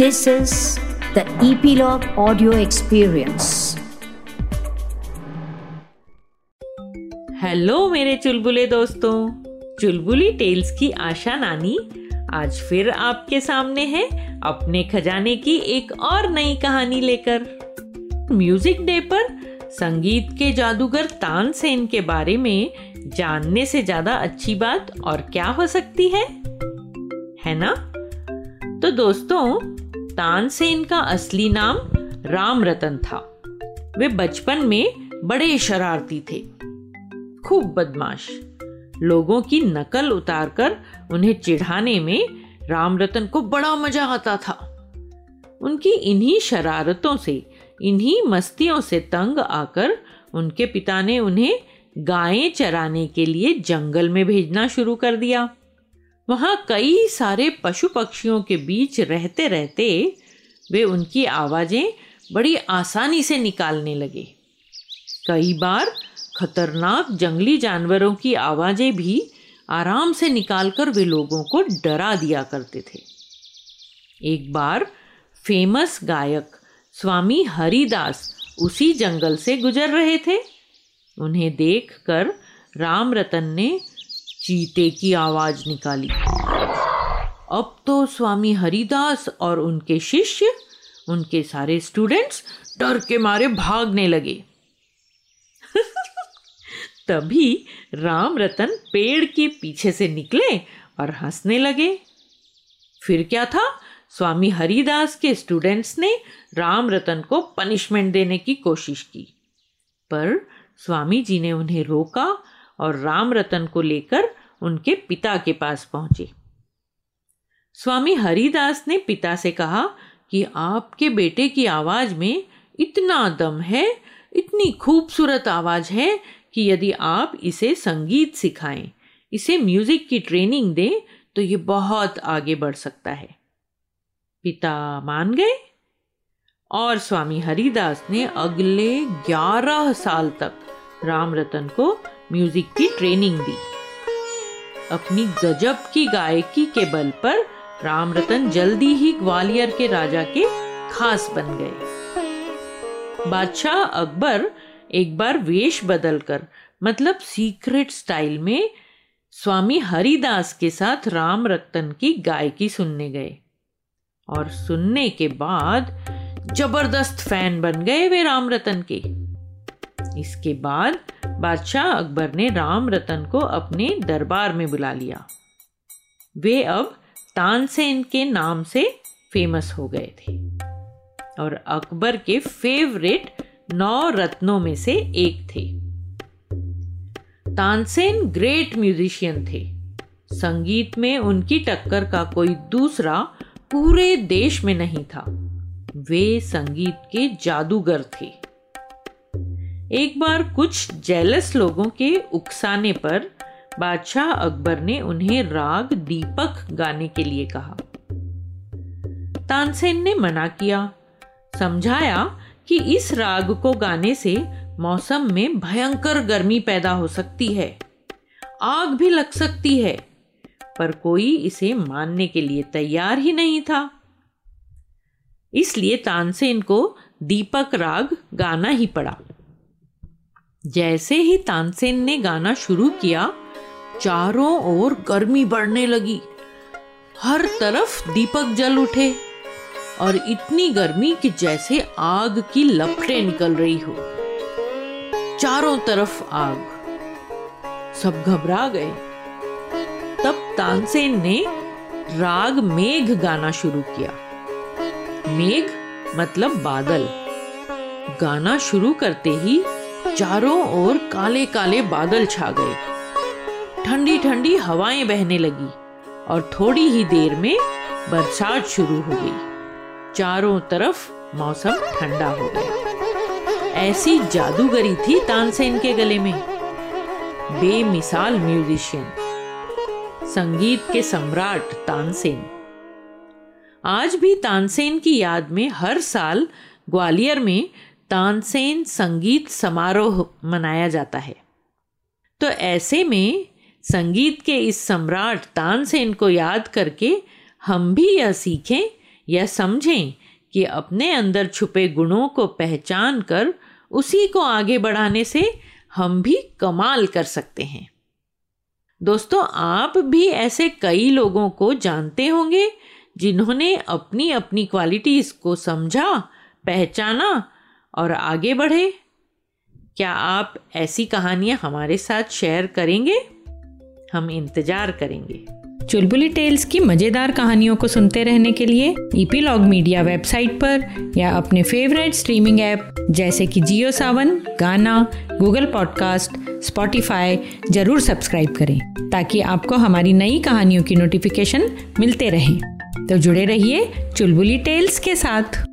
This is the Epilogue Audio Experience. Hello मेरे चुलबुले दोस्तों। चुलबुली टेल्स की आशा नानी आज फिर आपके सामने है अपने खजाने की एक और नई कहानी लेकर। म्यूज़िक डे पर संगीत के जादूगर तानसेन के बारे में जानने से ज़्यादा अच्छी बात और क्या हो सकती है? है ना? तो दोस्तों तानसेन का असली नाम राम रतन था। वे बचपन में बड़े शरारती थे। खूब बदमाश। लोगों की नकल उतारकर उन्हें चिढ़ाने में राम रतन को बड़ा मज़ा आता था। उनकी इन्हीं शरारतों से, इन्हीं मस्तियों से तंग आकर उनके पिता ने उन्हें गायें चराने के लिए जंगल में भेजना शुरू कर दिया। वहाँ कई सारे पशु पक्षियों के बीच रहते रहते वे उनकी आवाज़ें बड़ी आसानी से निकालने लगे। कई बार खतरनाक जंगली जानवरों की आवाज़ें भी आराम से निकालकर वे लोगों को डरा दिया करते थे। एक बार फ़ेमस गायक स्वामी हरिदास उसी जंगल से गुजर रहे थे। उन्हें देखकर राम रतन ने चीते की आवाज़ निकाली। अब तो स्वामी हरिदास और उनके शिष्य, उनके सारे स्टूडेंट्स डर के मारे भागने लगे। तभी राम रतन पेड़ के पीछे से निकले और हंसने लगे। फिर क्या था? स्वामी हरिदास के स्टूडेंट्स ने राम रतन को पनिशमेंट देने की कोशिश की। पर स्वामी जी ने उन्हें रोका और राम रतन को लेकर उनके पिता के पास पहुँचे। स्वामी हरिदास ने पिता से कहा कि आपके बेटे की आवाज़ में इतना दम है, इतनी खूबसूरत आवाज़ है कि यदि आप इसे संगीत सिखाएँ, इसे म्यूज़िक की ट्रेनिंग दें तो ये बहुत आगे बढ़ सकता है। पिता मान गए। और स्वामी हरिदास ने अगले ग्यारह साल तक राम रतन को म्यूज़िक की ट्रेनिंग दी। अपनी गजब की गायकी के बल पर राम रतन जल्दी ही ग्वालियर के राजा के खास बन गए। बादशाह अकबर एक बार वेश बदलकर मतलब सीक्रेट स्टाइल में, स्वामी हरिदास के साथ राम रतन की गायकी सुनने गए। और सुनने के बाद ज़बरदस्त फ़ैन बन गए वे राम रतन के। इसके बाद बादशाह अकबर ने राम रतन को अपने दरबार में बुला लिया। वे अब तानसेन के नाम से फ़ेमस हो गए थे और अकबर के फेवरेट नौ रत्नों में से एक थे। तानसेन ग्रेट म्यूजिशियन थे। संगीत में उनकी टक्कर का कोई दूसरा पूरे देश में नहीं था। वे संगीत के जादूगर थे। एक बार कुछ जेलस लोगों के उकसाने पर बादशाह अकबर ने उन्हें राग दीपक गाने के लिए कहा। तानसेन ने मना किया। समझाया कि इस राग को गाने से मौसम में भयंकर गर्मी पैदा हो सकती है। आग भी लग सकती है, पर कोई इसे मानने के लिए तैयार ही नहीं था। इसलिए तानसेन को दीपक राग गाना ही पड़ा। जैसे ही तानसेन ने गाना शुरू किया, चारों ओर गर्मी बढ़ने लगी। हर तरफ़ दीपक जल उठे और इतनी गर्मी कि जैसे आग की लपटें निकल रही हो। चारों तरफ़ आग। सब घबरा गए। तब तानसेन ने राग मेघ गाना शुरू किया। मेघ मतलब बादल। गाना शुरू करते ही चारों ओर काले काले बादल छा गए। ठंडी ठंडी हवाएँ बहने लगी और थोड़ी ही देर में बरसात शुरू हो गई। चारों तरफ़ मौसम ठंडा हो गया। ऐसी जादूगरी थी तानसेन के गले में। बेमिसाल म्यूजिशियन, संगीत के सम्राट तानसेन। आज भी तानसेन की याद में हर साल ग्वालियर में तानसेन संगीत समारोह मनाया जाता है। तो ऐसे में संगीत के इस सम्राट तानसेन को याद करके हम भी यह सीखें, यह समझें कि अपने अंदर छुपे गुणों को पहचान कर उसी को आगे बढ़ाने से हम भी कमाल कर सकते हैं। दोस्तों, आप भी ऐसे कई लोगों को जानते होंगे जिन्होंने अपनी अपनी क्वालिटीज को समझा, पहचाना और आगे बढ़े। क्या आप ऐसी कहानियाँ हमारे साथ शेयर करेंगे? हम इंतज़ार करेंगे। चुलबुली टेल्स की मज़ेदार कहानियों को सुनते रहने के लिए ईपीलॉग मीडिया वेबसाइट पर या अपने फेवरेट स्ट्रीमिंग ऐप जैसे कि Jio Saavn Gaana Google podcast Spotify ज़रूर सब्सक्राइब करें ताकि आपको हमारी नई कहानियों की नोटिफिकेशन मिलते रहें। तो जुड़े रहिए चुलबुली टेल्स के साथ।